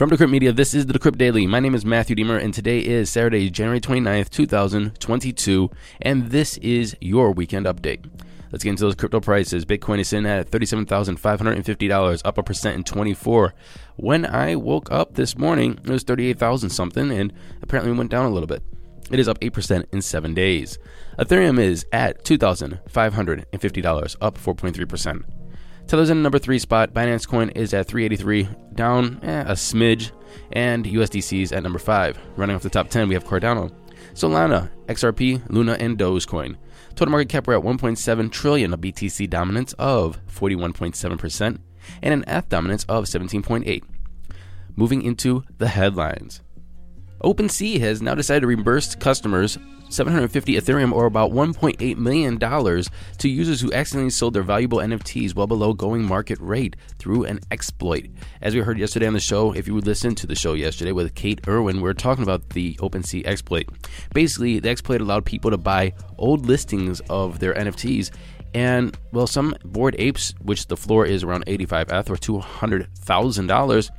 From Decrypt Media, this is the Decrypt Daily. My name is Matthew Diemer, and today is Saturday, January 29th, 2022, and this is your weekend update. Let's get into those crypto prices. Bitcoin is sitting at $37,550, up a percent in 24. When I woke up this morning, it was 38,000 something, and apparently went down a little bit. It is up 8% in seven days. Ethereum is at $2,550, up 4.3%. Tether's in the number three spot. Binance Coin is at 383, down eh, a smidge, and USDC is at number five. Running off the top 10, we have Cardano, Solana, XRP, Luna, and Dogecoin. Total market cap we're at 1.7 trillion, a BTC dominance of 41.7%, and an ETH dominance of 17.8. Moving into the headlines. OpenSea has now decided to reimburse customers 750 Ethereum or about $1.8 million to users who accidentally sold their valuable NFTs well below going market rate through an exploit. As we heard yesterday on the show, if you would listen to the show yesterday with Kate Irwin, we're talking about the OpenSea exploit. Basically, the exploit allowed people to buy old listings of their NFTs and well, some bored apes, which the floor is around 85 ETH or $200,000,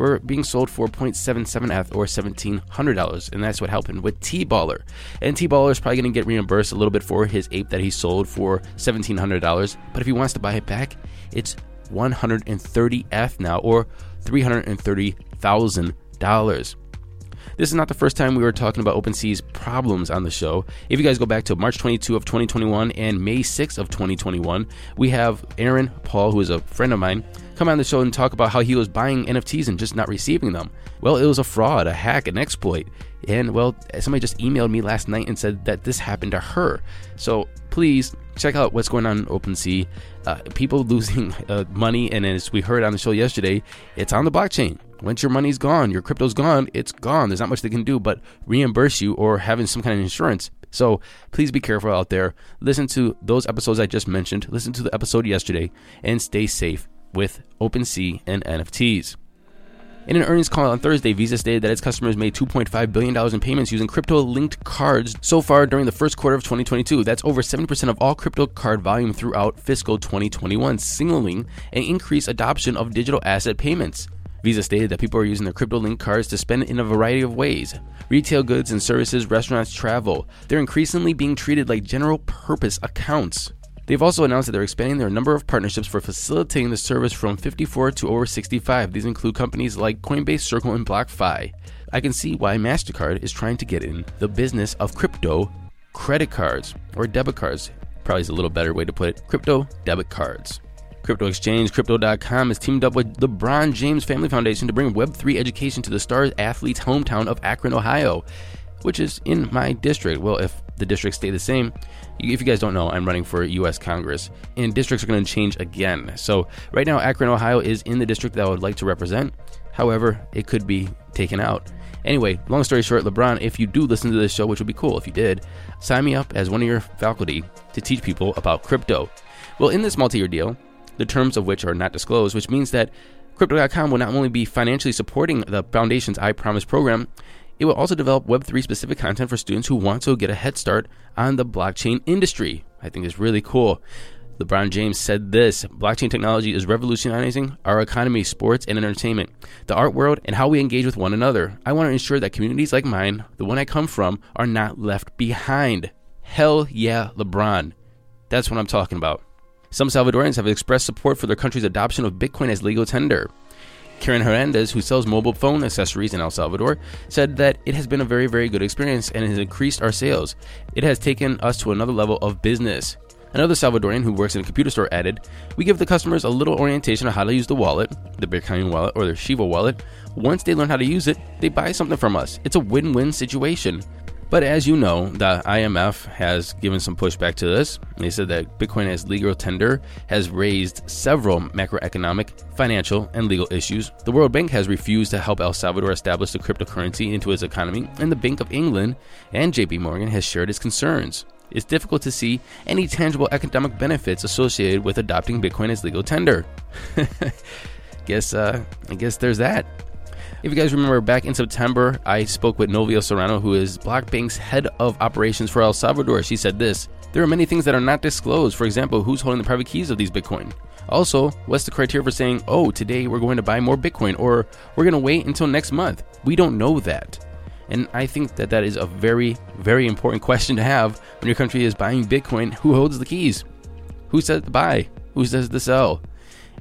were being sold for 0.77 ETH or $1,700. And that's what happened with T Baller. And T Baller is probably going to get reimbursed a little bit for his ape that he sold for $1,700. But if he wants to buy it back, it's 130F now or $330,000. This is not the first time we were talking about OpenSea's problems on the show. If you guys go back to March 22 of 2021 and May 6 of 2021, we have Aaron Paul, who is a friend of mine, come on the show and talk about how he was buying NFTs and just not receiving them. Well, it was a fraud, a hack, an exploit. And well, somebody just emailed me last night and said that this happened to her. So please check out what's going on in OpenSea. Uh, people losing uh, money, and as we heard on the show yesterday, it's on the blockchain. Once your money's gone, your crypto's gone, it's gone. There's not much they can do but reimburse you or having some kind of insurance. So please be careful out there. Listen to those episodes I just mentioned. Listen to the episode yesterday and stay safe with OpenSea and NFTs. In an earnings call on Thursday, Visa stated that its customers made $2.5 billion in payments using crypto linked cards so far during the first quarter of 2022. That's over 70% of all crypto card volume throughout fiscal 2021, signaling an increased adoption of digital asset payments. Visa stated that people are using their crypto linked cards to spend in a variety of ways retail goods and services, restaurants, travel. They're increasingly being treated like general purpose accounts. They've also announced that they're expanding their number of partnerships for facilitating the service from 54 to over 65. These include companies like Coinbase, Circle, and BlockFi. I can see why MasterCard is trying to get in the business of crypto credit cards or debit cards. Probably is a little better way to put it crypto debit cards. Crypto exchange Crypto.com has teamed up with the LeBron James Family Foundation to bring Web3 education to the star athlete's hometown of Akron, Ohio, which is in my district. Well, if the districts stay the same, if you guys don't know, I'm running for U.S. Congress, and districts are going to change again. So, right now, Akron, Ohio is in the district that I would like to represent. However, it could be taken out. Anyway, long story short, LeBron, if you do listen to this show, which would be cool if you did, sign me up as one of your faculty to teach people about crypto. Well, in this multi year deal, the terms of which are not disclosed, which means that Crypto.com will not only be financially supporting the Foundation's I Promise program, it will also develop Web3 specific content for students who want to get a head start on the blockchain industry. I think it's really cool. LeBron James said this blockchain technology is revolutionizing our economy, sports, and entertainment, the art world, and how we engage with one another. I want to ensure that communities like mine, the one I come from, are not left behind. Hell yeah, LeBron. That's what I'm talking about. Some Salvadorians have expressed support for their country's adoption of Bitcoin as legal tender. Karen Hernandez, who sells mobile phone accessories in El Salvador, said that it has been a very, very good experience and has increased our sales. It has taken us to another level of business. Another Salvadorian who works in a computer store added, We give the customers a little orientation on how to use the wallet, the Bitcoin wallet or the Chivo wallet. Once they learn how to use it, they buy something from us. It's a win win situation. But as you know, the IMF has given some pushback to this. They said that Bitcoin as legal tender has raised several macroeconomic, financial, and legal issues. The World Bank has refused to help El Salvador establish the cryptocurrency into its economy, and the Bank of England and JP Morgan has shared its concerns. It's difficult to see any tangible economic benefits associated with adopting Bitcoin as legal tender. guess uh, I guess there's that. If you guys remember back in September, I spoke with Novia Serrano, who is Blockbank's head of operations for El Salvador. She said this There are many things that are not disclosed. For example, who's holding the private keys of these Bitcoin? Also, what's the criteria for saying, oh, today we're going to buy more Bitcoin or we're going to wait until next month? We don't know that. And I think that that is a very, very important question to have when your country is buying Bitcoin. Who holds the keys? Who says to buy? Who says to sell?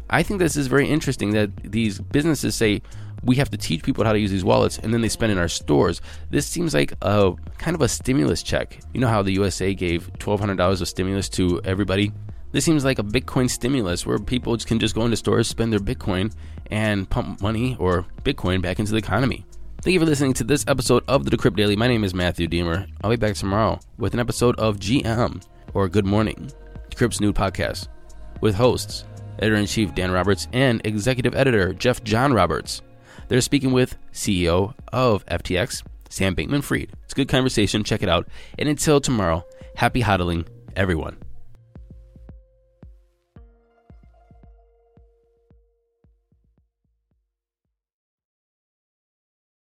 I think this is very interesting that these businesses say, we have to teach people how to use these wallets and then they spend in our stores. This seems like a kind of a stimulus check. You know how the USA gave $1,200 of stimulus to everybody? This seems like a Bitcoin stimulus where people can just go into stores, spend their Bitcoin, and pump money or Bitcoin back into the economy. Thank you for listening to this episode of the Decrypt Daily. My name is Matthew Diemer. I'll be back tomorrow with an episode of GM or Good Morning, Decrypt's new podcast, with hosts, editor in chief Dan Roberts and executive editor Jeff John Roberts. They're speaking with CEO of FTX, Sam Bankman Fried. It's a good conversation. Check it out. And until tomorrow, happy hodling, everyone.